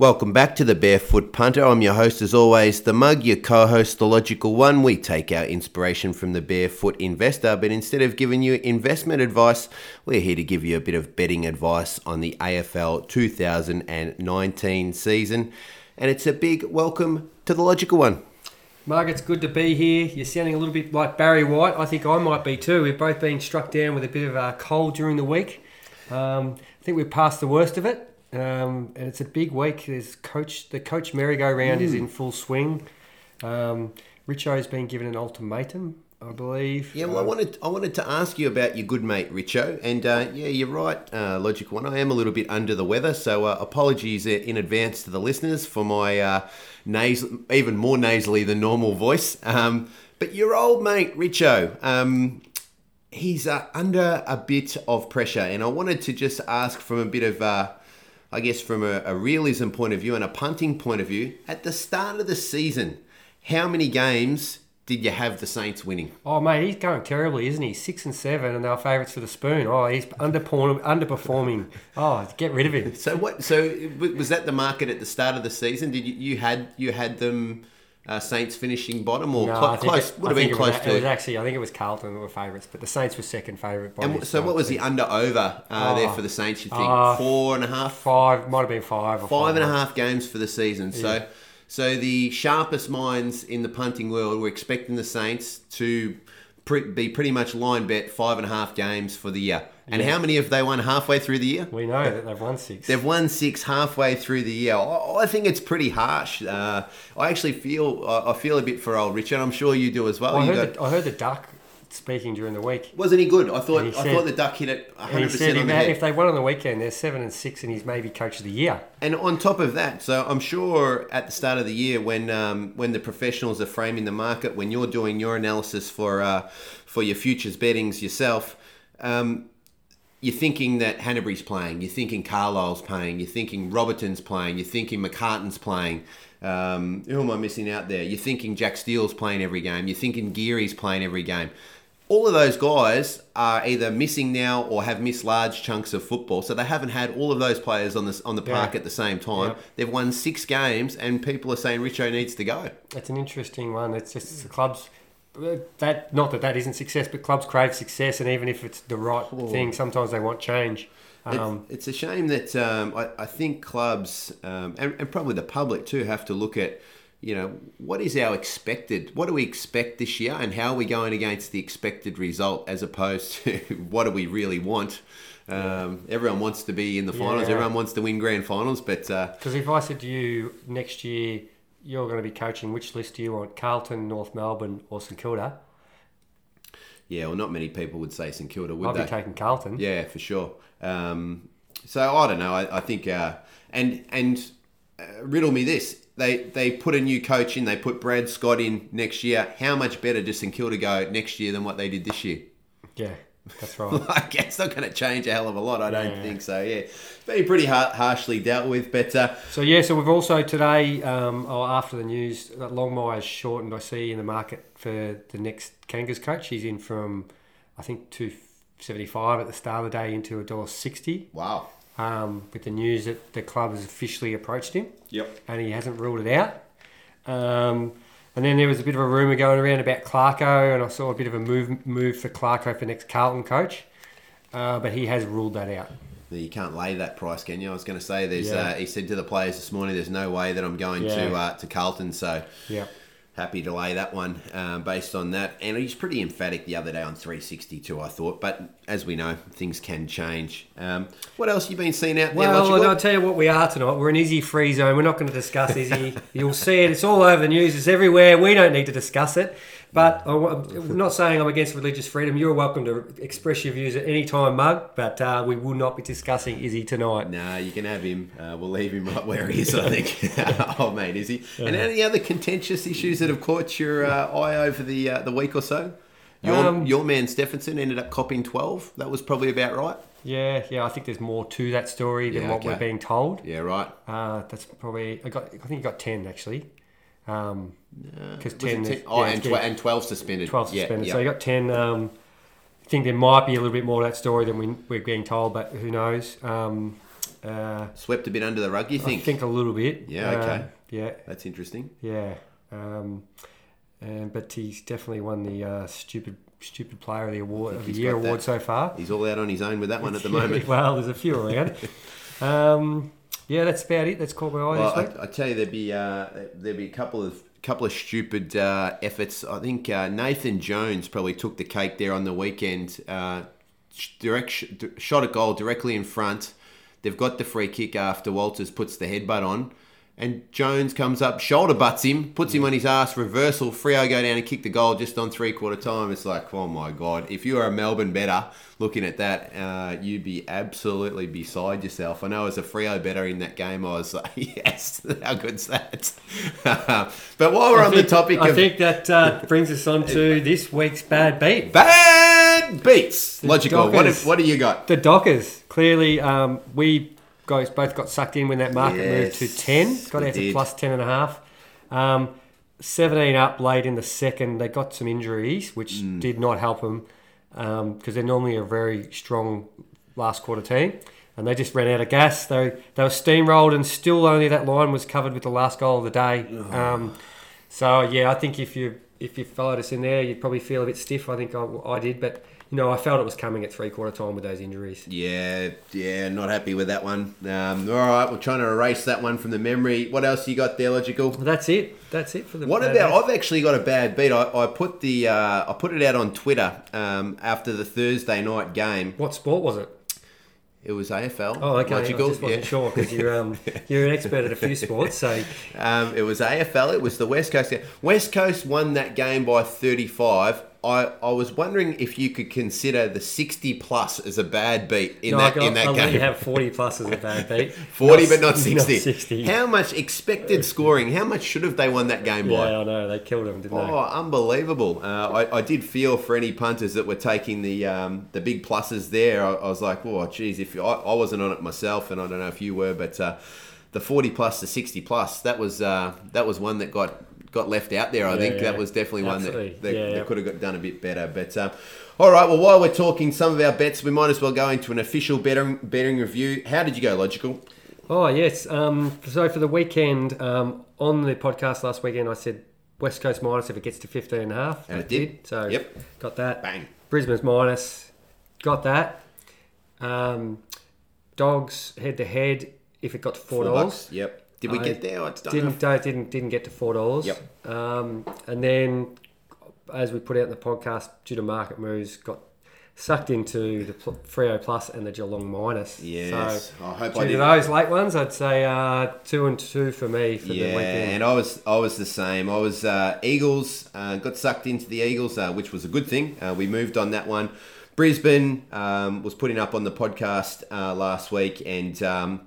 Welcome back to the Barefoot Punter. I'm your host, as always, the mug, your co host, the logical one. We take our inspiration from the Barefoot Investor, but instead of giving you investment advice, we're here to give you a bit of betting advice on the AFL 2019 season. And it's a big welcome to the logical one. Mark, it's good to be here. You're sounding a little bit like Barry White. I think I might be too. We've both been struck down with a bit of a cold during the week. Um, I think we've passed the worst of it. Um, and it's a big week. There's coach the coach merry-go-round mm. is in full swing. Um, Richo's been given an ultimatum, I believe. Yeah, well, I wanted I wanted to ask you about your good mate Richo, and uh, yeah, you're right, uh, logical one. I am a little bit under the weather, so uh, apologies in advance to the listeners for my uh, nasal, even more nasally than normal voice. Um, but your old mate Richo, um, he's uh, under a bit of pressure, and I wanted to just ask from a bit of uh, I guess, from a, a realism point of view and a punting point of view, at the start of the season, how many games did you have the Saints winning? Oh, mate, he's going terribly, isn't he? Six and seven, and they're favourites for the spoon. Oh, he's underperforming. Oh, get rid of him. So what? So was that the market at the start of the season? Did you, you had you had them uh, Saints finishing bottom or no, cl- close? It, would have been close was, to. It was actually, I think it was Carlton that were favourites, but the Saints were second favourite. And so, what was the under over uh, oh, there for the Saints? You think uh, four and a half, five might have been five, or five, five and a half games for the season. Yeah. So, so the sharpest minds in the punting world were expecting the Saints to pre- be pretty much line bet five and a half games for the year. And yeah. how many have they won halfway through the year? We know that they've won six. They've won six halfway through the year. I, I think it's pretty harsh. Uh, I actually feel I feel a bit for old Richard. I'm sure you do as well. well I, heard got, the, I heard the duck speaking during the week. Wasn't he good? I thought I thought the duck hit it 100 percent on the head. If they won on the weekend, they're seven and six, and he's maybe coach of the year. And on top of that, so I'm sure at the start of the year, when um, when the professionals are framing the market, when you're doing your analysis for uh, for your futures bettings yourself. Um, you're thinking that Hannebery's playing, you're thinking Carlisle's playing, you're thinking Roberton's playing, you're thinking McCartin's playing. Um, who am I missing out there? You're thinking Jack Steele's playing every game, you're thinking Geary's playing every game. All of those guys are either missing now or have missed large chunks of football, so they haven't had all of those players on the on the park yeah. at the same time. They've won six games, and people are saying Richo needs to go. It's an interesting one. It's just the clubs that not that that isn't success, but clubs crave success, and even if it's the right thing, sometimes they want change. Um, it's, it's, a shame that um, I, I, think clubs um, and, and, probably the public too have to look at, you know, what is our expected? What do we expect this year, and how are we going against the expected result as opposed to what do we really want? Um, everyone wants to be in the finals. Yeah. Everyone wants to win grand finals, but because uh, if I said to you next year you're going to be coaching, which list do you want? Carlton, North Melbourne, or St Kilda? Yeah, well, not many people would say St Kilda, would I'll they? be taking Carlton. Yeah, for sure. Um, so I don't know. I, I think, uh, and and uh, riddle me this: they they put a new coach in. They put Brad Scott in next year. How much better does St Kilda go next year than what they did this year? Yeah. That's right. like, it's not going to change a hell of a lot, I don't yeah. think so. Yeah, been pretty har- harshly dealt with, but uh, so yeah. So we've also today, um, oh, after the news, that Longmire's shortened. I see in the market for the next Kangas coach. He's in from, I think two seventy five at the start of the day into a dollar sixty. Wow. Um, with the news that the club has officially approached him. Yep. And he hasn't ruled it out. Um, and then there was a bit of a rumour going around about Clarko, and I saw a bit of a move move for Clarko for next Carlton coach, uh, but he has ruled that out. You can't lay that price, can you? I was going to say, there's. Yeah. Uh, he said to the players this morning, "There's no way that I'm going yeah. to uh, to Carlton." So, yeah, happy to lay that one uh, based on that. And he's pretty emphatic the other day on 362, I thought. But as we know, things can change. Um, what else have you been seeing out there? Well, I'll tell you what we are tonight. We're an Izzy free zone. We're not going to discuss Izzy. You'll see it. It's all over the news. It's everywhere. We don't need to discuss it. But I'm not saying I'm against religious freedom. You're welcome to express your views at any time, Mug. But uh, we will not be discussing Izzy tonight. Nah, you can have him. Uh, we'll leave him right where he is, I think. oh, man, Izzy. And any other contentious issues that have caught your uh, eye over the uh, the week or so? Your, um, your man Stephenson ended up copying 12. That was probably about right. Yeah, yeah. I think there's more to that story than yeah, what we're being told. Yeah, right. Uh, that's probably. I got. I think he got ten actually. Um, because ten, 10 oh, yeah, and, tw- and twelve suspended. Twelve suspended. Yeah, so you got ten. Um, I think there might be a little bit more of that story than we, we're being told, but who knows? Um, Uh, Swept a bit under the rug, you I think? think a little bit. Yeah, okay. Uh, yeah, That's interesting. yeah. Um, and but he's definitely won the uh, stupid stupid player of the award of the year got that. award so far. He's all out on his own with that one at the moment. well, there's a few around. um, yeah, that's about it. That's caught my eye Well, this week. I, I tell you, there'd be uh, there'd be a couple of couple of stupid uh, efforts. I think uh, Nathan Jones probably took the cake there on the weekend. Uh, direct sh- d- shot a goal directly in front. They've got the free kick after Walters puts the headbutt on. And Jones comes up, shoulder butts him, puts him on his ass, reversal. Freo go down and kick the goal just on three quarter time. It's like, oh my god! If you are a Melbourne better looking at that, uh, you'd be absolutely beside yourself. I know as a Freo better in that game, I was like, yes, how good's that? but while we're I on think- the topic I of think that uh, brings us on to this week's bad beat. bad beats, logical. What, have, what do you got? The Dockers. Clearly, um, we guys both got sucked in when that market Yes, moved to 10. Got out to plus 10 and a half. Um, 17 up late in the second. They got some injuries, which Mm. did not help them because they're normally a very strong last quarter team. And they just ran out of gas. They, they were steamrolled, and still only that line was covered with the last goal of the day. Um, so yeah, I think if you if you followed us in there, you'd probably feel a bit stiff. I think I, I did, but you know I felt it was coming at three quarter time with those injuries. Yeah, yeah, not happy with that one. Um, all right, we're trying to erase that one from the memory. What else you got there, logical? Well, that's it. That's it for the. What about? I've actually got a bad beat. I, I put the uh, I put it out on Twitter um, after the Thursday night game. What sport was it? It was AFL. Oh, okay. Logical. I just wasn't yeah. sure because you're um, you're an expert at a few sports. So Um, it was AFL. It was the West Coast. West Coast won that game by 35. I, I was wondering if you could consider the 60 plus as a bad beat in no, that I in that I'll game. you have forty plus as a bad beat. 40 but not 60. 60. How much expected scoring? How much should have they won that game by? Yeah, I know they killed them, didn't they? Oh, unbelievable! Uh, I, I did feel for any punters that were taking the um, the big pluses there. I, I was like, oh, geez, if I, I wasn't on it myself, and I don't know if you were, but uh, the forty plus to sixty plus, that was uh, that was one that got got left out there. I Yeah, think yeah. that was definitely one Absolutely. that they, Yeah, yeah. could have got done a bit better. But uh, all right, well, while we're talking some of our bets, we might as well go into an official betting betting review. How did you go, logical? Oh yes. Um, so for the weekend, um, on the podcast last weekend, I said West Coast minus if it gets to 15 and a half. And it did. So Yep. got that. Bang. Brisbane's minus, got that. Um, dogs head to head if it got to four dollars. Yep. Did we I get there? I. Didn't didn't didn't get to four dollars. Yep. Um, and then, as we put out in the podcast, due to market moves, got sucked into the Freo Plus and the Geelong minus. Yes. So, I hope I didn't. those late ones, I'd say uh, two and two for me for the Yeah, weekend. and I was I was the same. I was uh, Eagles. Uh, got sucked into the Eagles, uh, which was a good thing. Uh, we moved on that one. Brisbane um, was putting up on the podcast uh, last week, and um,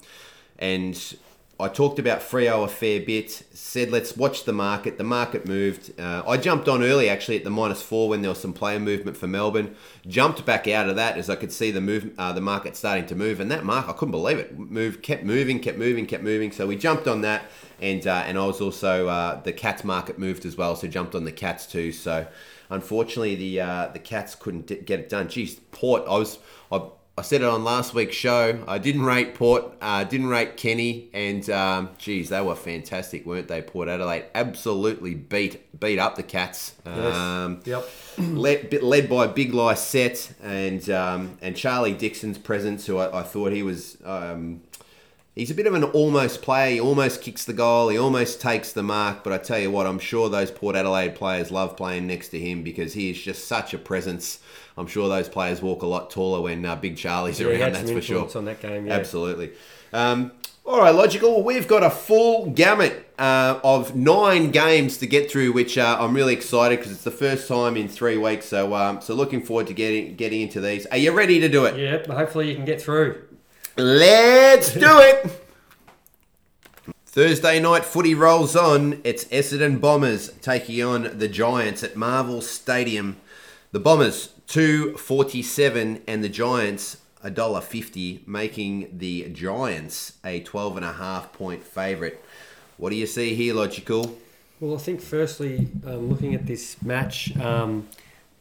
and I talked about Freo a fair bit. Said let's watch the market. The market moved. Uh, I jumped on early actually at the minus four when there was some player movement for Melbourne. Jumped back out of that as I could see the move, uh, the market starting to move, and that mark I couldn't believe it. Moved, kept moving, kept moving, kept moving. So we jumped on that, and uh, and I was also uh, the cats market moved as well, so jumped on the cats too. So unfortunately the uh, the cats couldn't get it done. Geez, Port. I was I. I said it on last week's show. I didn't rate Port, uh, didn't rate Kenny, and um, geez, they were fantastic, weren't they? Port Adelaide absolutely beat beat up the Cats. Yes. Um, Yep. led, led by Big Lycett and um, and Charlie Dixon's presence, who I, I thought he was. Um, he's a bit of an almost player. He almost kicks the goal. He almost takes the mark. But I tell you what, I'm sure those Port Adelaide players love playing next to him because he is just such a presence. I'm sure those players walk a lot taller when uh, Big Charlie's Yeah, around. That's for sure. on that game. Yeah. Absolutely. Um, all right, logical. We've got a full gamut uh, of nine games to get through, which uh, I'm really excited because it's the first time in three weeks. So, um, so looking forward to getting getting into these. Are you ready to do it? Yeah. Hopefully you can get through. Let's do it. Thursday night footy rolls on. It's Essendon Bombers taking on the Giants at Marvel Stadium. The Bombers two forty seven and the Giants a dollar fifty, making the Giants a twelve and a half point favourite. What do you see here, logical? Well, I think firstly, um, looking at this match, um,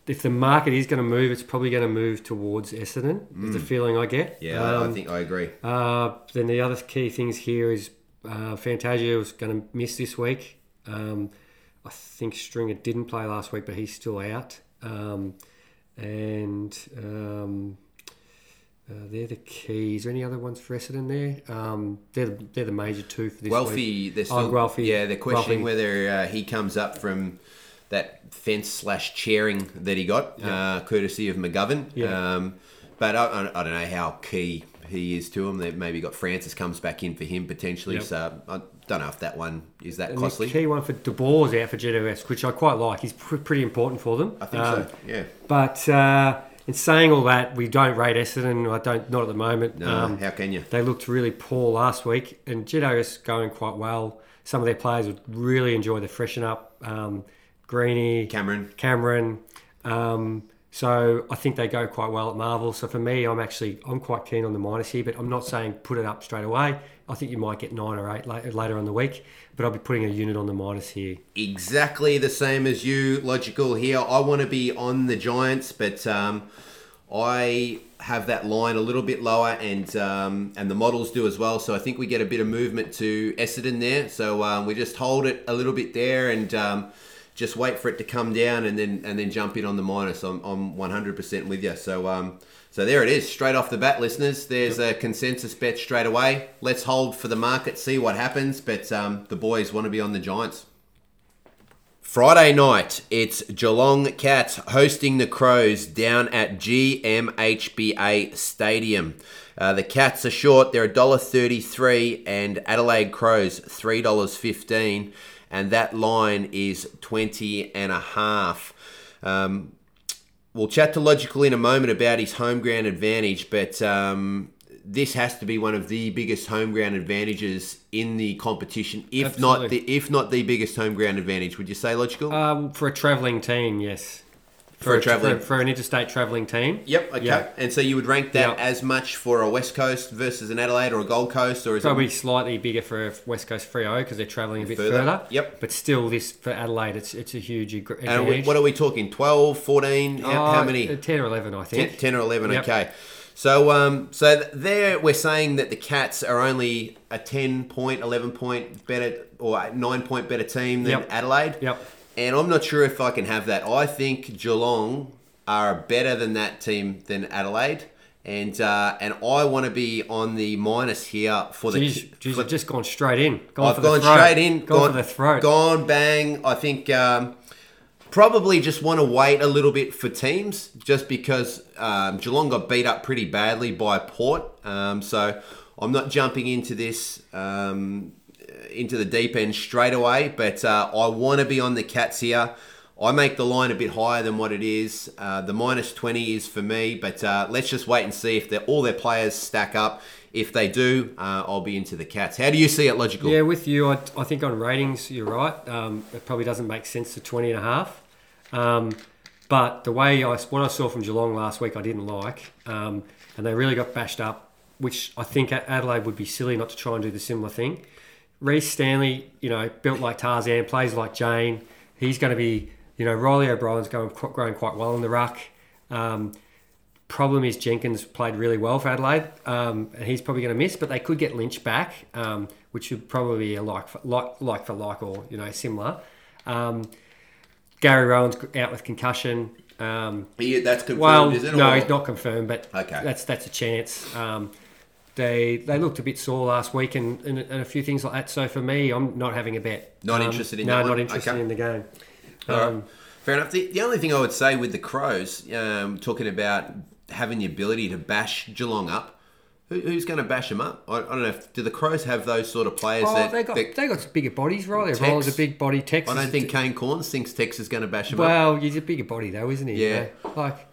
if the market is going to move, it's probably going to move towards Essendon. Is the feeling I get. Mm. Yeah, I- I Um, think I agree. uh, then the other key things here is uh, Fantasia was going to miss this week. Um, I think Stringer didn't play last week, but he's still out. Um, and um, uh, they're the keys. Any other ones for Essendon there? Um, they're, the, they're the major two for this week. They're still, Oh, Guelfi. yeah, they're questioning Guelfi. whether uh, he comes up from that fence slash chairing that he got, uh, courtesy of McGovern. Yeah. Um, but I, I, I don't know how key he is to him. They've maybe got Francis comes back in for him potentially. Yep. So I don't know if that one is that And costly. the key one for De Boer's out for GWS, which I quite like. He's pr- pretty important for them. I think Um, so. Yeah. But uh, in saying all that, we don't rate Essendon. I don't, not at the moment. No, Um, how can you? They looked really poor last week, and GWS going quite well. Some of their players would really enjoy the freshen up. Um, Greeny, Cameron. Cameron. Um, so I think they go quite well at Marvel. So for me, I'm actually I'm quite keen on the minus here, but I'm not saying put it up straight away. I think you might get nine or eight later, on the week, but I'll be putting a unit on the minus here. exactly the same as you. Logical here. I want to be on the Giants, but um, I have that line a little bit lower, and um, and the models do as well. So I think we get a bit of movement to Essendon there. So um, we just hold it a little bit there, and um, just wait for it to come down, and then and then jump in on the minus. I'm I'm 100% with you. So um, so there it is, straight off the bat, listeners. There's a consensus bet straight away. Let's hold for the market, see what happens. But um, the boys want to be on the Giants. Friday night, it's Geelong Cats hosting the Crows down at GMHBA Stadium. Uh, the Cats are short; they're $1.33, and Adelaide Crows $3.15, and that line is 20 and a half. Um, we'll chat to Logical in a moment about his home ground advantage, but um, this has to be one of the biggest home ground advantages in the competition, if not the if not the biggest home ground advantage. Would you say Logical? Um, for a travelling team, yes. For a travelling- for, for an interstate travelling team. yep. Okay. yeah. And so you would rank that Yeah. as much for a West Coast versus an Adelaide or a Gold Coast, or is Probably it slightly bigger for a West Coast Freo because they're travelling a bit Further, further. yep. But still, this for Adelaide, it's it's a huge ag- And we- what are we talking? 12, 14? How, how Oh, many? uh, Ten or eleven, I think. 10, 10 or 11 Yep. okay so um so there we're saying that the cats are only a 10 point 11 point better or a 9 point better team than Yep. adelaide Yep. And i'm not sure if i can have that i think geelong are better than that team than adelaide and uh, and I want to be on the minus here for the. Jeez, jeez, for- I've just gone straight in. Gone I've for the gone throat. straight in, Gone, gone for the throat. gone bang. I think um, probably just want to wait a little bit for teams, just because um, Geelong got beat up pretty badly by Port. Um, so I'm not jumping into this um, into the deep end straight away, but uh, I want to be on the Cats here. I make the line a bit higher than what it is. Uh, the minus 20 is for me, but uh, let's just wait and see if all their players stack up. If they do, uh, I'll be into the Cats. How do you see it, Logical? Yeah, with you, I, I think on ratings, you're right. Um, it probably doesn't make sense to 20 and a half. Um, but the way I, what I saw from Geelong last week, I didn't like. Um, and they really got bashed up, which I think Adelaide would be silly not to try and do the similar thing. Rhys Stanley, you know, built like Tarzan, plays like Jane. He's going to be, you know, Reilly O'Brien's going growing quite well in the ruck. Um, problem is Jenkins played really well for Adelaide, um, and he's probably going to miss. But they could get Lynch back, um, which would probably be a like for, like like for like or you know similar. Um, Gary Rohan's out with concussion. Um, Yeah, that's confirmed, well, is it? no, or- he's not confirmed, but Okay. that's that's a chance. Um, they they looked a bit sore last week and, and, and a few things like that. So for me, I'm not having a bet. Not Um, interested in no, not interested Okay. in the game. All right. Um, Fair enough. The, the only thing I would say with the Crows, um, talking about having the ability to bash Geelong up, who, who's going to bash them up? I, I don't know. If, do the Crows have those sort of players Oh, that, they got that- they got bigger bodies, right? Roller's a big body. Texas. I don't think Kane Cornes thinks Tex is going to bash them up. Well, he's a bigger body though, isn't he? Yeah. Like,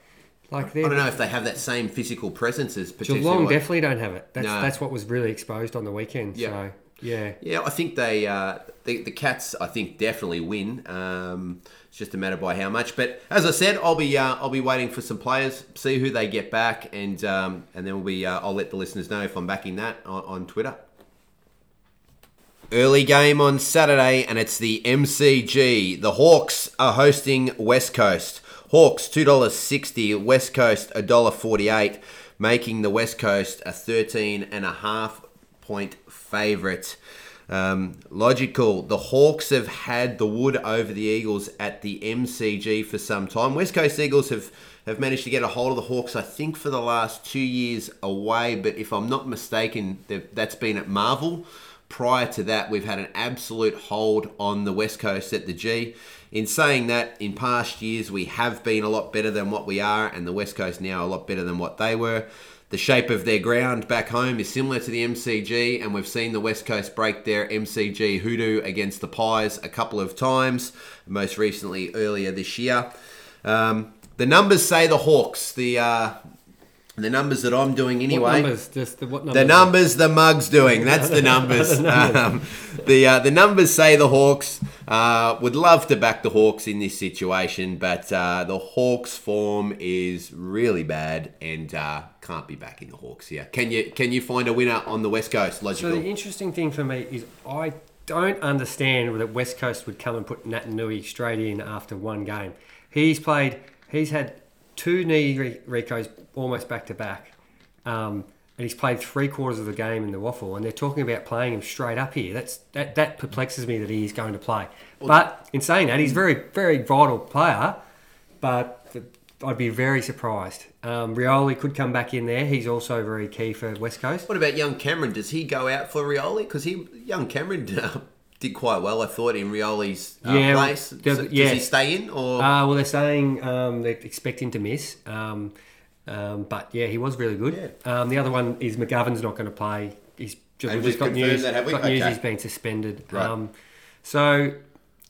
like I don't know if they have that same physical presence as potentially. Geelong what- definitely don't have it. That's No. that's what was really exposed on the weekend. Yeah. So yeah. Yeah, I think they uh, the, the Cats. I think definitely win. Um, it's just a matter by how much. But as I said, I'll be uh, I'll be waiting for some players, see who they get back, and um, and then we'll be uh, I'll let the listeners know if I'm backing that on, on Twitter. Early game on Saturday, and it's the MCG. The Hawks are hosting West Coast. Hawks two dollars sixty. West Coast a dollar forty eight, making the West Coast a thirteen and a half point favourite. Um, logical. The Hawks have had the wood over the Eagles at the MCG for some time. West Coast Eagles have, have managed to get a hold of the Hawks, I think, for the last two years away. But if I'm not mistaken, that's been at Marvel. Prior to that, we've had an absolute hold on the West Coast at the G. In saying that, in past years, we have been a lot better than what we are, and the West Coast now a lot better than what they were. The shape of their ground back home is similar to the MCG, and we've seen the West Coast break their MCG hoodoo against the Pies a couple of times, most recently earlier this year. Um, the numbers say the Hawks. The uh, the numbers that I'm doing anyway. What numbers? Just the, what numbers? The numbers the mug's doing. That's the numbers. The numbers. Um, the uh, the numbers say the Hawks. Uh, would love to back the Hawks in this situation, but uh, the Hawks' form is really bad, and uh, can't be backing the Hawks here. Can you can you find a winner on the West Coast? So the interesting thing for me is I don't understand that West Coast would come and put Naitanui straight in after one game. He's played. He's had two knee re- recos almost back to back, um, and he's played three quarters of the game in the WAFL. And they're talking about playing him straight up here. That's that that perplexes me that he's going to play. But in saying that, he's a very very vital player. But I'd be very surprised. Um, Rioli could come back in there. He's also very key for West Coast. what about young Cameron? Does he go out for Rioli? Because he young Cameron uh, did quite well, I thought, in Rioli's uh, Yeah, place. So yeah. Does he stay in or? Uh, well, they're saying um, they expect him to miss. Um, um, but yeah, he was really good. Um, the other one is McGovern's not going to play. He's just, we've just got news. that, have we? Got news he's been suspended. Right. Um, so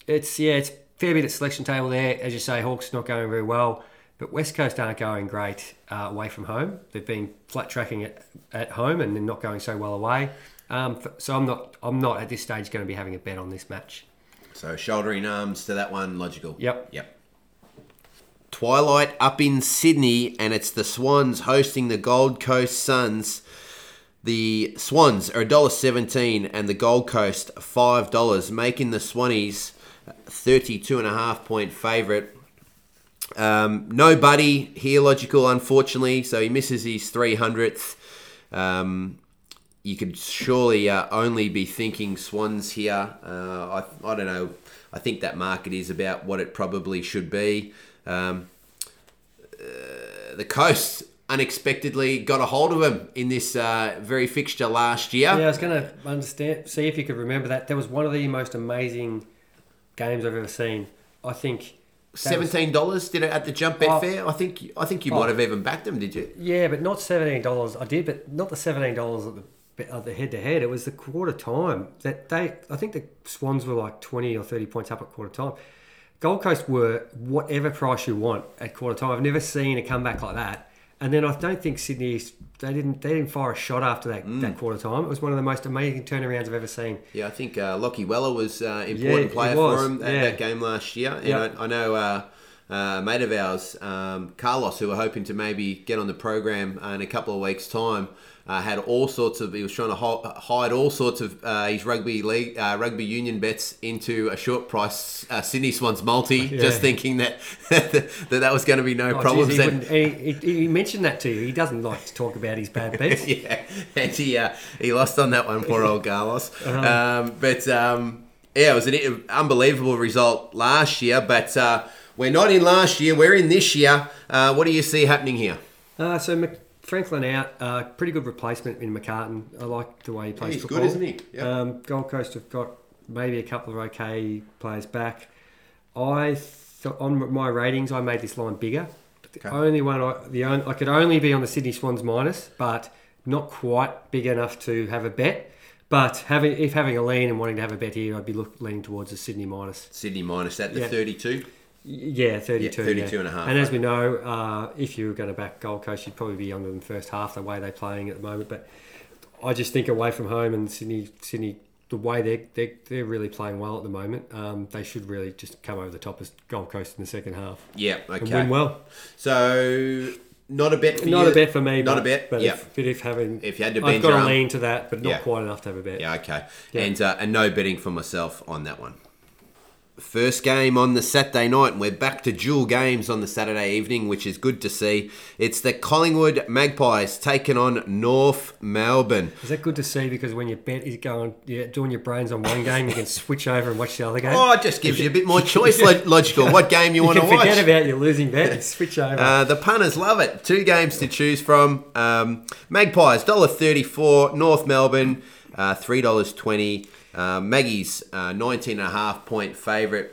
it's yeah, it's a fair bit of selection table there. As you say, Hawks not going very well, but West Coast aren't going great uh, away from home. They've been flat tracking it at home and then not going so well away. Um, so I'm not I'm not at this stage going to be having a bet on this match. So shouldering arms to that one, logical. Yep. Yep. Twilight up in Sydney, and it's the Swans hosting the Gold Coast Suns. The Swans are $1.17 and the Gold Coast $5, making the Swannies 32 and a half point favourite. Um, no buddy here, logical, unfortunately, so he misses his 300th. Um, you could surely uh, only be thinking Swans here. Uh, I, I don't know. I think that market is about what it probably should be. Um, uh, the Coast unexpectedly got a hold of him in this uh, very fixture last year. Yeah, I was going to understand, see if you could remember that. That was one of the most amazing games I've ever seen. I think. Seventeen dollars did it at the jump bet Oh. fair. I think I think you Oh. might have even backed them, did you? yeah, but not seventeen dollars. I did, but not the seventeen dollars at the the head to head. It was the quarter time that they. I think the Swans were like twenty or thirty points up at quarter time. Gold Coast were whatever price you want at quarter time. I've never seen a comeback like that. And then I don't think Sydney they didn't they didn't fire a shot after that, Mm. that quarter time. It was one of the most amazing turnarounds I've ever seen. Yeah, I think uh, Lachie Weller was uh, important Yeah, player was, for him at yeah. that game last year. And Yep. I, I know uh, uh, mate of ours, um, Carlos, who we're hoping to maybe get on the program uh, in a couple of weeks' time, uh, had all sorts of. He was trying to hide all sorts of uh, his rugby league, uh, rugby union bets into a short price uh, Sydney Swans multi, Yeah. just thinking that that that was going to be no Oh, problems. geez, he, And- he, he, he mentioned that to you. He doesn't like to talk about his bad bets. yeah, and he uh, he lost on that one, poor old Carlos. Uh-huh. Um, but um, yeah, it was an unbelievable result last year. But uh, we're not in last year; we're in this year. Uh, what do you see happening here? Uh, so Mc, Franklin out, uh, pretty good replacement in McCartin. I like the way he plays he's football. good, isn't he? Yep. Um, Gold Coast have got maybe a couple of okay players back. I th- on my ratings, I made this line bigger. The Okay. only one I the on, I could only be on the Sydney Swans minus, but not quite big enough to have a bet. But having if having a lean and wanting to have a bet here, I'd be look, leaning towards the Sydney minus. Sydney minus at the Yeah. thirty-two. Yeah, 32. Yeah, 32 and a half, And as we know, uh, if you were going to back Gold Coast, you'd probably be under in the first half the way they're playing at the moment. But I just think away from home and Sydney, Sydney, the way they're, they're, they're really playing well at the moment, um, they should really just come over the top as Gold Coast in the second half Yeah, and okay. win well. So not a bet for Not you. a bet for me. Not but, a bet. But yeah. if, but if having, If you had to I've got a lean to that, but not Yeah. quite enough to have a bet. Yeah, okay. Yeah. And uh, and no betting for myself on that one. First game on the Saturday night, and we're back to dual games on the Saturday evening, which is good to see. It's the Collingwood Magpies taking on North Melbourne. Is that good to see? Because when your bet is going, you're doing your brains on one game, you can switch over and watch the other game. Oh, it just gives you a bit more choice, lo- logical. What game you you want to watch? forget about your losing bet and switch over. Uh, the punters love it. Two games to choose from. Um, Magpies $1.34, North Melbourne uh, $3.20. Uh, Maggie's uh, 19 and a half point favourite.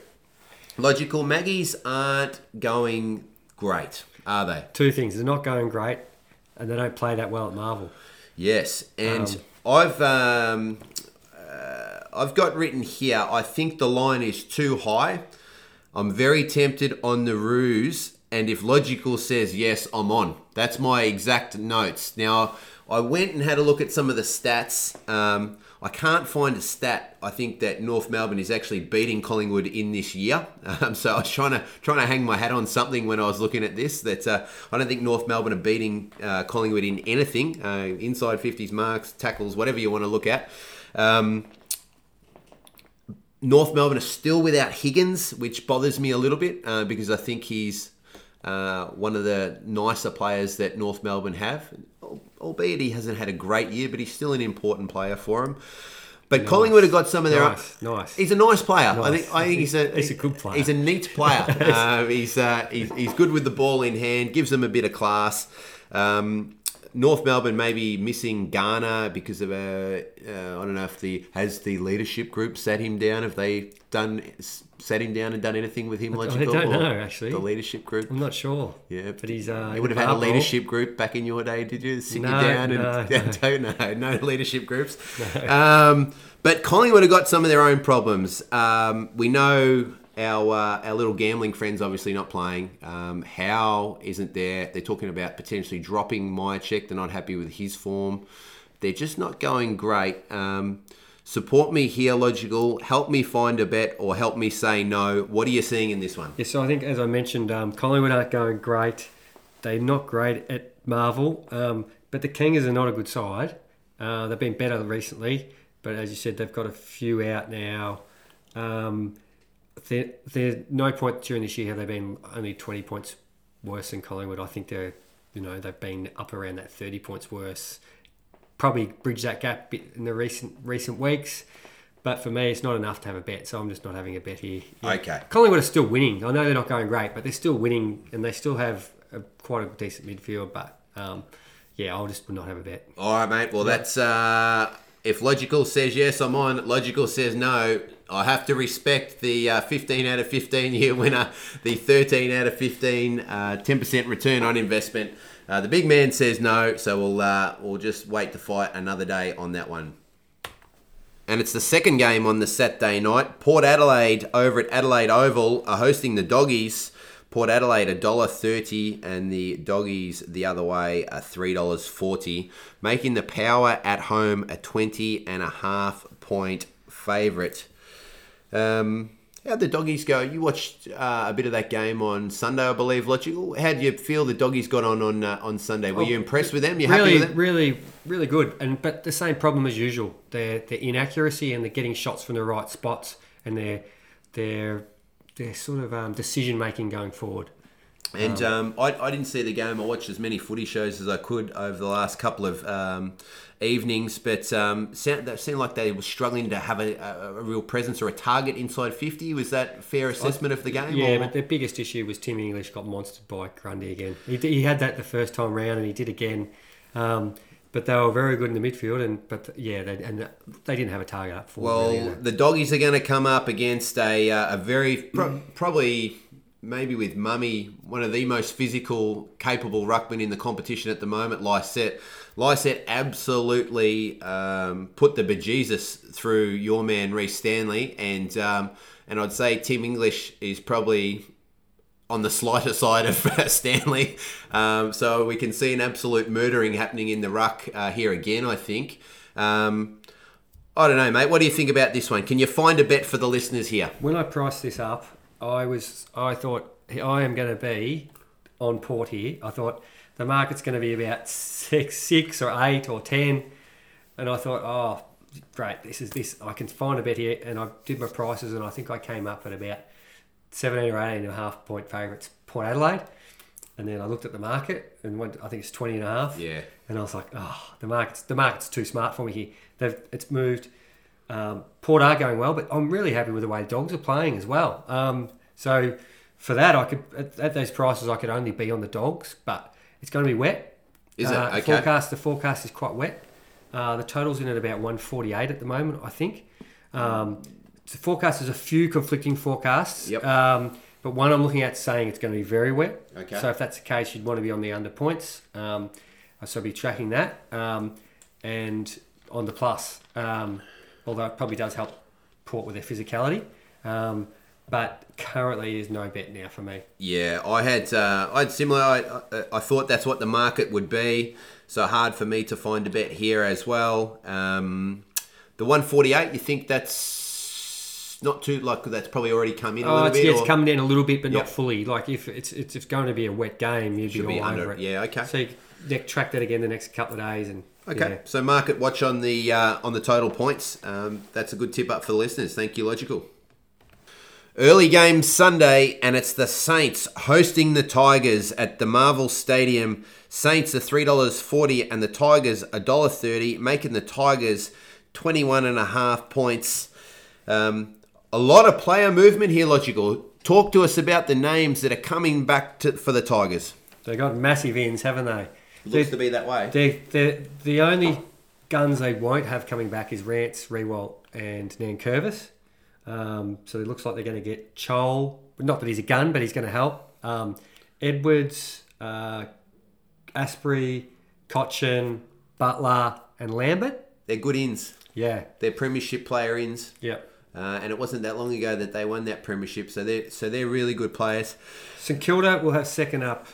Logical Maggies aren't going great, are they? Two things: they're not going great, and they don't play that well at Marvel. Yes, and Um, I've um, uh, I've got written here. I think the line is too high. I'm very tempted on the Roos, and if logical says yes, I'm on. That's my exact notes. Now I went and had a look at some of the stats. Um, I can't find a stat. I think that North Melbourne is actually beating Collingwood in this year. Um, so I was trying to trying to hang my hat on something when I was looking at this. That uh, I don't think North Melbourne are beating uh, Collingwood in anything, uh, inside fifties marks, tackles, whatever you want to look at. Um, North Melbourne are still without Higgins, which bothers me a little bit uh, because I think he's uh, one of the nicer players that North Melbourne have. Al- Albeit he hasn't had a great year, but he's still an important player for them. But Collingwood have got some of their. Nice, nice. He's a nice player. I think. I think he's a. He's a good player. He's a neat player. uh, he's, uh, he's he's good with the ball in hand. Gives them a bit of class. Um, North Melbourne maybe missing Garner because of a. Uh, I don't know if the has the leadership group sat him down. Have they done sat him down and done anything with him? Logical, I don't or know, actually. The leadership group. I'm not sure. Yeah, but he's. Uh, You would have had a leadership group back in your day, did you? Sit No, you down and no, don't know, no leadership groups. Um, but Collingwood have got some of their own problems. Um, we know our uh, our little gambling friends obviously not playing. Um, Howe isn't there. They're talking about potentially dropping Mihocek. They're not happy with his form. They're just not going great. Um, support me here, logical. Help me find a bet or help me say no. What are you seeing in this one? Yeah, so I think, as I mentioned, um, Collingwood aren't going great. They're not great at Marvel, um, but the Kingers are not a good side. Uh, they've been better recently, but as you said, they've got a few out now. Um, there, there's no point during this year have they been only 20 points worse than Collingwood. I think they're, you know, they've been up around that 30 points worse. Probably bridge that gap in the recent recent weeks. But for me, it's not enough to have a bet, so I'm just not having a bet here. Yeah. Okay. Collingwood are still winning. I know they're not going great, but they're still winning, and they still have a, quite a decent midfield. But um, yeah, I'll just not have a bet. All right, mate. Well, that's uh, if logical says yes, I'm on. Logical says no. I have to respect the uh, 15 out of 15 year winner, the 13 out of 15, uh, 10% return on investment. Uh, the big man says no, so we'll uh, we'll just wait to fight another day on that one. And it's the second game on the Saturday night. Port Adelaide over at Adelaide Oval are hosting the Doggies. Port Adelaide $1.30 and the Doggies the other way are $3.40, making the Power at home a 20 and a half point favourite. Um, how'd the Doggies go? You watched uh, a bit of that game on Sunday, I believe, Logical. How do you feel the Doggies got on on, uh, on Sunday? Were you impressed with them? You happy really, with them? really, really good. And but the same problem as usual. Their their inaccuracy and they're getting shots from the right spots, and their their their sort of um, decision making going forward. And um, I, I didn't see the game. I watched as many footy shows as I could over the last couple of um, evenings, but um, sound, that seemed like they were struggling to have a, a, a real presence or a target inside 50. Was that a fair assessment of the game? Yeah, or- but their biggest issue was Tim English got monstered by Grundy again. He, he had that the first time round, and he did again. Um, but they were very good in the midfield, and but yeah, they, and they didn't have a target up for. Well, really, the doggies are going to come up against a, uh, a very pro- probably maybe with Mummy one of the most physical, capable ruckmen in the competition at the moment. Lycett, Lycett absolutely um, put the bejesus through your man Rhys Stanley, and um, and I'd say Tim English is probably on the slighter side of Stanley. Um, so we can see an absolute murdering happening in the ruck uh, here again, I think. Um, I don't know, mate. What do you think about this one? Can you find a bet for the listeners here? when I priced this up, I was I thought I am going to be on port here. I thought the market's going to be about six, six or eight or ten, and I thought, oh, great. This is this. I can find a bet here, and I did my prices, and I think I came up at about seventeen or eighteen and a half point favourites. Port Adelaide, and then I looked at the market and went. I think it's twenty and a half. Yeah. And I was like, oh, the market's the market's too smart for me here. They've it's moved. Um, Port are going well, but I'm really happy with the way Dogs are playing as well. Um, so for that, I could at, at those prices, I could only be on the Dogs, but it's going to be wet. Is it? Uh, Okay. Forecast the forecast is quite wet. Uh, the total's in at about 148 at the moment, I think. Um, the forecast is a few conflicting forecasts. Yep. Um, but one I'm looking at saying it's going to be very wet. Okay. So if that's the case, you'd want to be on the under points. Um, so I'll be tracking that. Um, and on the plus, um, although it probably does help Port with their physicality. Um, but currently is no bet now for me. Yeah, I had uh, I had similar. I, I, I thought that's what the market would be. So hard for me to find a bet here as well. Um, the 148, you think that's not too like that's probably already come in a Oh, little it's, bit. yeah, it's or- coming down a little bit, but Yep. not fully. Like if it's it's, it's going to be a wet game, you'd Should be be all under over it. Yeah, okay. So you track that again the next couple of days, and Okay, yeah. so market watch on the uh, on the total points. Um, that's a good tip up for the listeners. Thank you, Logical. Early game Sunday, and it's the Saints hosting the Tigers at the Marvel Stadium. Saints are three dollars forty, and the Tigers a dollar thirty, making the Tigers twenty one and a half points. Um, a lot of player movement here, Logical. Talk to us about the names that are coming back to, for the Tigers. they got massive ins, haven't they? Looks to be that way. They they the only guns they won't have coming back is Rance, Riewoldt, and Nankervis. Um, so it looks like they're going to get Chol. Not that he's a gun, but he's going to help. Um, Edwards, uh, Asprey, Cotchin, Butler, and Lambert. They're good ins. Yeah, They're premiership player ins. yeah. Uh, and it wasn't that long ago that they won that premiership, so they're so they're really good players. St Kilda will have second up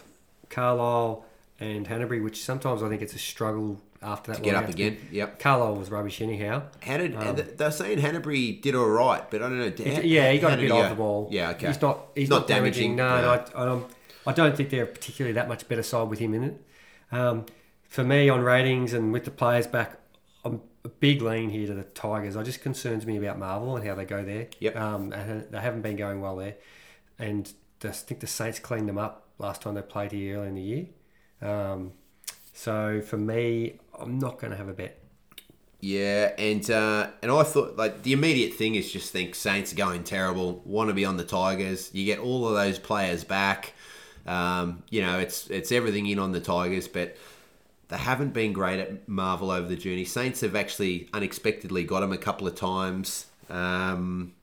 Carlisle and Hannebery, which sometimes I think it's a struggle after that. To get up again, yep. Carlisle was rubbish anyhow. How did they're saying Hannebery did all right, but I don't know. how- Yeah, he got a bit go? off the ball. Yeah, okay. He's not. He's Not not, damaging. damaging, No, no. no. I, I, don't, think they're particularly that much better side with him in it. Um, for me, on ratings and with the players back, I'm a big lean here to the Tigers. I just concerns me about Marvel and how they go there. Yep. Um, they haven't been going well there, and I think the Saints cleaned them up last time they played here early in the year. Um, so for me, I'm not going to have a bet. Yeah, and uh, and I thought like the immediate thing is just think Saints are going terrible. Want to be on the Tigers. You get all of those players back. Um, you know, it's it's everything in on the Tigers, but they haven't been great at Marvel over the journey. Saints have actually unexpectedly got them a couple of times. Um,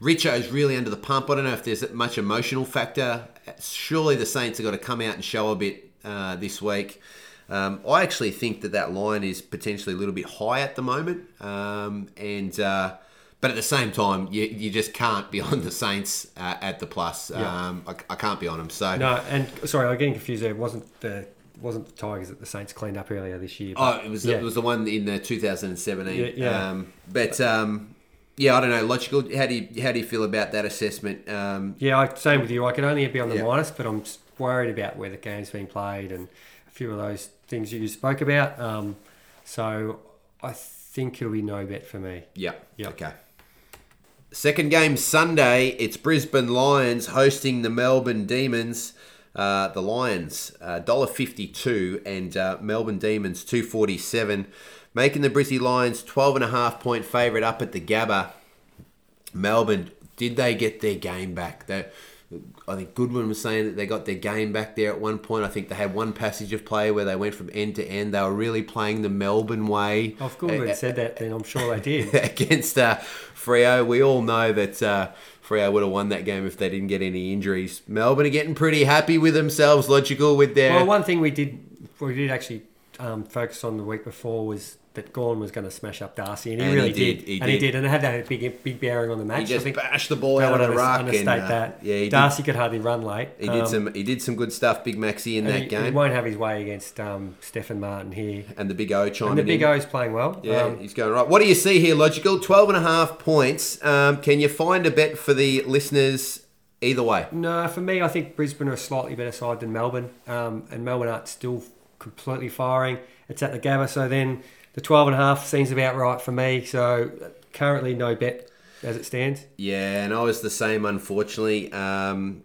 Richo's really under the pump. I don't know if there's much emotional factor. Surely the Saints have got to come out and show a bit uh, this week. Um, I actually think that that line is potentially a little bit high at the moment, um, and uh, but at the same time, you, you just can't be on the Saints uh, at the plus. Yeah. Um, I, I can't be on them. So No, and sorry, I'm getting confused. There It wasn't the wasn't the Tigers that the Saints cleaned up earlier this year. Oh, it was yeah. it was the one in the 2017. Yeah, yeah. Um, but um, yeah, I don't know. Logical. How do you how do you feel about that assessment? Um, Yeah, I, same with you. I can only be on the Yeah. minus, but I'm worried about where the game's being played and a few of those things you spoke about. Um, so I think it'll be no bet for me. yeah. Yeah. Okay. Second game Sunday. It's Brisbane Lions hosting the Melbourne Demons. Uh, the Lions dollar fifty two and uh, Melbourne Demons two forty seven, making the Brizzy Lions twelve and a half point favourite up at the Gabba. Melbourne, did they get their game back? They, I think Goodwin was saying that they got their game back there at one point. I think they had one passage of play where they went from end to end. They were really playing the Melbourne way. Of course, Uh, they said that, then I'm sure they did. against uh, Freo. We all know that uh, Freo would have won that game if they didn't get any injuries. Melbourne are getting pretty happy with themselves, logical with their. Well, one thing we did we did actually um, focus on the week before was that Gawn was going to smash up Darcy, and he And he really did, did, he and he did. did, and it had that big big bearing on the match. he just I think bashed the ball out of the ruck. understate and, uh, that. yeah, he Darcy could hardly run late. did, he did Um, some. He did some good stuff, Big Maxi, in that he, game, he won't have his way against um, Stefan Martin here. and the Big O chiming And the Big in. O's playing well. Yeah, Um, he's going right. What do you see here, Logical? 12 and a half points. Um, can you find a bet for the listeners either way? No, for me, I think Brisbane are a slightly better side than Melbourne, um, and Melbourne aren't still completely firing. It's at the Gabba, so then the 12 and a half seems about right for me. So currently no bet as it stands. Yeah, and I was the same, unfortunately. Um,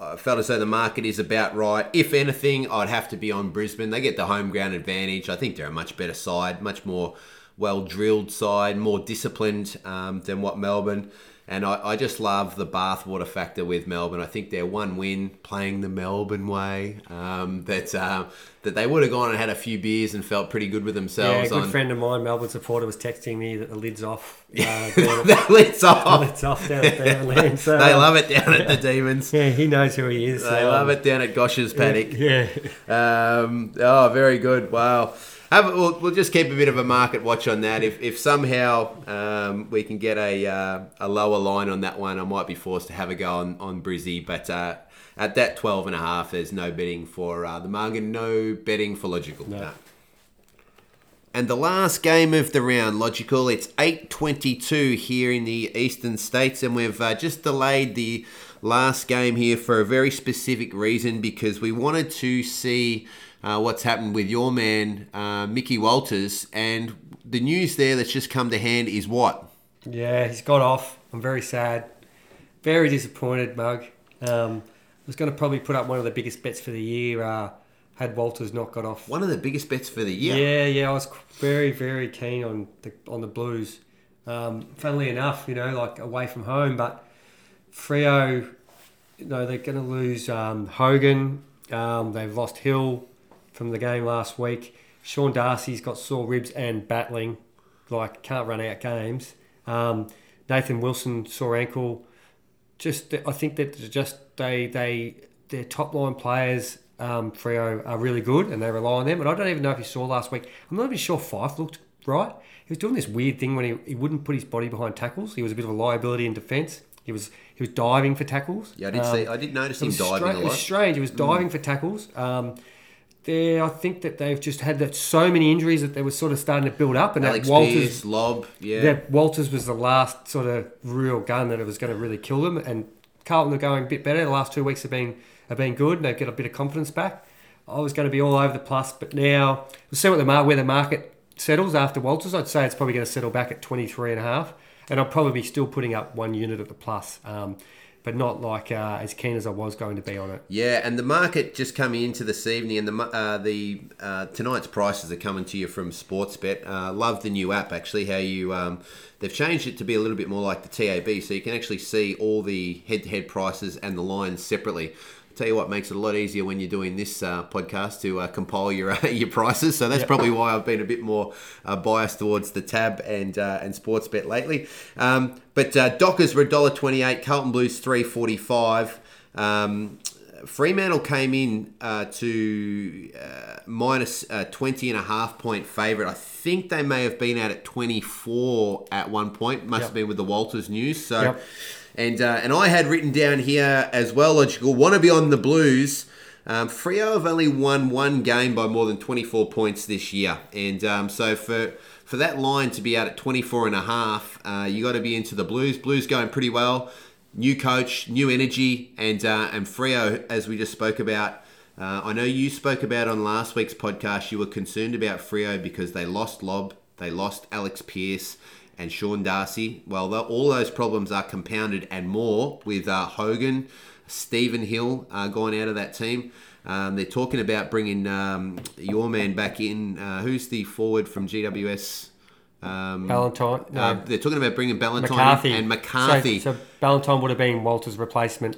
I felt as though the market is about right. If anything, I'd have to be on Brisbane. They get the home ground advantage. I think they're a much better side, much more well drilled side, more disciplined um, than what Melbourne. And I, I just love the bathwater factor with Melbourne. I think their one win playing the Melbourne way, um, that uh, that they would have gone and had a few beers and felt pretty good with themselves. Yeah, a good on, friend of mine, Melbourne supporter, was texting me that the lid's off. Uh, lets at, off. lid's off down at Downland. So, They um, love it down at the Demons. Yeah, he knows who he is. They so, love um, it down at Gosch's paddock. Yeah. Um, oh, very good. Wow. Have, we'll, we'll just keep a bit of a market watch on that. If, if somehow um, we can get a, uh, a lower line on that one, I might be forced to have a go on, on Brizzy. But uh, at that 12 and a half, there's no betting for uh, the Margin, no betting for Logical. No. No. And the last game of the round, logical. It's 8:22 here in the eastern states, and we've uh, just delayed the last game here for a very specific reason because we wanted to see uh, what's happened with your man uh, Mickey Walters, and the news there that's just come to hand is what? Yeah, he's got off. I'm very sad. Very disappointed, Mug. Um, I was going to probably put up one of the biggest bets for the year uh, had Walters not got off. One of the biggest bets for the year. Yeah, yeah, I was very, very keen on the on the Blues. Um, funnily enough, you know, like away from home, but Freo, you know, they're going to lose um, Hogan. Um, they've lost Hill from the game last week. Sean Darcy's got sore ribs and battling, like can't run out games. Um, Nathan Wilson sore ankle. Just, I think that just they they their top line players um, Freo are really good and they rely on them. And I don't even know if you saw last week. I'm not even sure Fyfe looked right. He was doing this weird thing when he, he wouldn't put his body behind tackles. He was a bit of a liability in defence. He was he was diving for tackles. Yeah, I did Um, see. I did notice him diving stra- a it was. Mm. strange. He was diving for tackles. Um, there, I think that they've just had that so many injuries that they were sort of starting to build up, and Alex that Walters, Lobb, yeah. that Walters was the last sort of real gun that it was going to really kill them. And Carlton are going a bit better. The last two weeks have been have been good, and they've got a bit of confidence back. I was going to be all over the plus, but now we'll see what the mar- where the market settles after Walters. I'd say it's probably going to settle back at 23 and a half, and I'll probably be still putting up one unit at the plus, um, but not like uh, as keen as I was going to be on it. Yeah, and the market just coming into this evening, and the uh, the uh, tonight's prices are coming to you from Sportsbet. Uh, love the new app actually. How you um, they've changed it to be a little bit more like the TAB, so you can actually see all the head-to-head prices and the lines separately. Tell you what makes it a lot easier when you're doing this uh, podcast to uh, compile your uh, your prices. So that's Yep. probably why I've been a bit more uh, biased towards the tab and uh, and Sportsbet lately. Um, but uh, Dockers were $1.28, Carlton Blues three forty five. Um, Fremantle came in uh, to uh, minus uh, 20 and a half point favourite. I think they may have been out at 24 at one point. Must Yep. have been with the Walters news. So, Yep. And uh, and I had written down here as well. Logical want to be on the Blues. Um, Freo have only won one game by more than 24 points this year, and um, so for for that line to be out at 24 and a half, uh, you got to be into the Blues. Blues going pretty well. New coach, new energy, and uh, and Freo, as we just spoke about. Uh, I know you spoke about on last week's podcast. You were concerned about Freo because they lost Lobb, they lost Alex Pearce, and Sean Darcy. Well, all those problems are compounded and more with uh, Hogan, Stephen Hill uh, going out of that team. Um, they're talking about bringing um, your man back in. Uh, who's the forward from GWS? Um, Ballantyne, no, uh, they're talking about bringing Ballantyne McCarthy and McCarthy. So, so Ballantyne would have been Walters' replacement.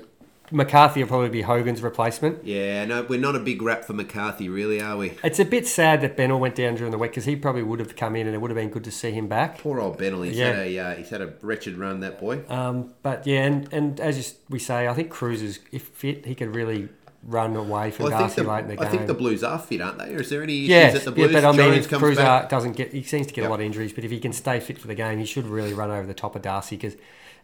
McCarthy will probably be Hogan's replacement. yeah, no, we're not a big rap for McCarthy, really, are we? It's a bit sad that Bennell went down during the week because he probably would have come in and it would have been good to see him back. Poor old Bennell. He's Yeah. had a uh, he's had a wretched run. That boy. Um, but yeah, and, and as you we say, I think Kreuzer is if fit, he could really run away from Well, Darcy the, late in the game. I think the Blues are fit, aren't they? Or is there any issues yeah, at the yeah, but I mean, Jones if Kreuzer uh, doesn't get, he seems to get Yep. a lot of injuries. But if he can stay fit for the game, he should really run over the top of Darcy because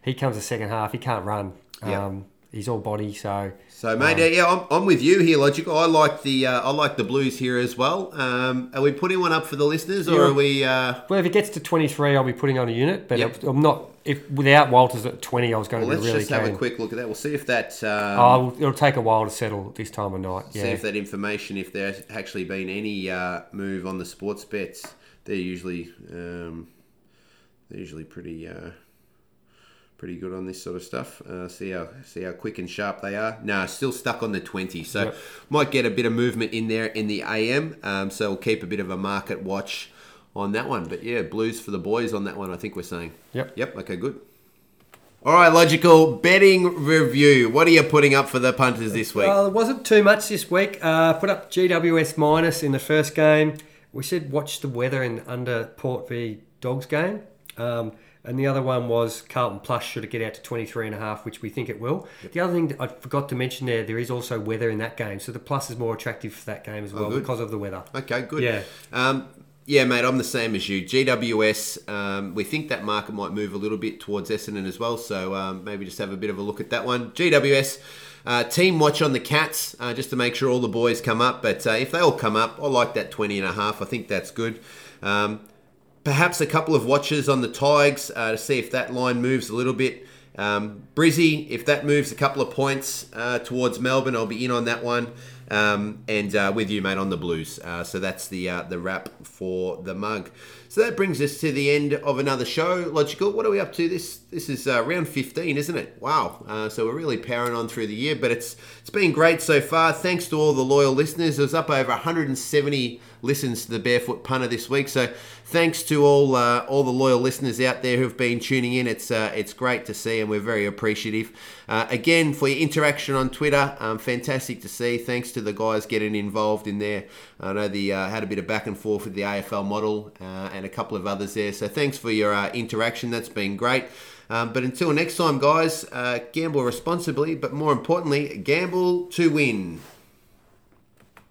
he comes the second half, he can't run. Yep. Um, he's all body, so So, mate, uh, yeah, I'm, I'm with you here, logical. I like the uh, I like the Blues here as well. Um, are we putting one up for the listeners, or are we? Uh, well, if it gets to twenty three, I'll be putting on a unit. But Yep. I'm not. If without Walters at twenty, I was going well, to let's be really just have keen. a quick look at that. We'll see if that um, Oh, it'll take a while to settle this time of night. see if that information, if there's actually been any uh, move on the sports bets they're usually um, they're usually pretty uh, pretty good on this sort of stuff. Uh, see how see how quick and sharp they are. No, still stuck on the twenty, so Yep. might get a bit of movement in there in the AM. Um, so we'll keep a bit of a market watch on that one. But yeah, blues for the boys on that one. I think we're saying. Yep. Yep. Okay. Good. All right, logical betting review. What are you putting up for the punters this week? Well, it wasn't too much this week. Uh, put up GWS minus in the first game. We said watch the weather in under Port v Dogs game. Um, and the other one was Carlton Plus should it get out to 23 and a half, which we think it will. The other thing that I forgot to mention there, there is also weather in that game. So the plus is more attractive for that game as well Oh, because of the weather. Okay, good. Yeah. Um, yeah, mate, I'm the same as you. GWS, um, we think that market might move a little bit towards Essendon as well, so um, maybe just have a bit of a look at that one. GWS, uh, team watch on the Cats, uh, just to make sure all the boys come up, but uh, if they all come up, I like that 20 and a half. I think that's good. Um, perhaps a couple of watches on the Tigers uh, to see if that line moves a little bit. Um, Brizzy, if that moves a couple of points uh, towards Melbourne, I'll be in on that one. Um, and uh, with you, mate, on the Blues. Uh, so that's the uh, the wrap for the mug. So that brings us to the end of another show. Logical. What are we up to? This this is uh, round 15, isn't it? Wow. So we're really powering on through the year, but it's it's been great so far. Thanks to all the loyal listeners. It was up over 170 listens to the Barefoot Punter this week. So thanks to all uh, all the loyal listeners out there who've been tuning in. It's uh, it's great to see, and we're very appreciative. Uh, again, for your interaction on Twitter, um, fantastic to see. Thanks to the guys getting involved in there. I know the uh, had a bit of back and forth with the AFL model uh, and a couple of others there. So thanks for your uh, interaction. That's been great. Um, but until next time, guys, gamble responsibly, but more importantly, gamble to win.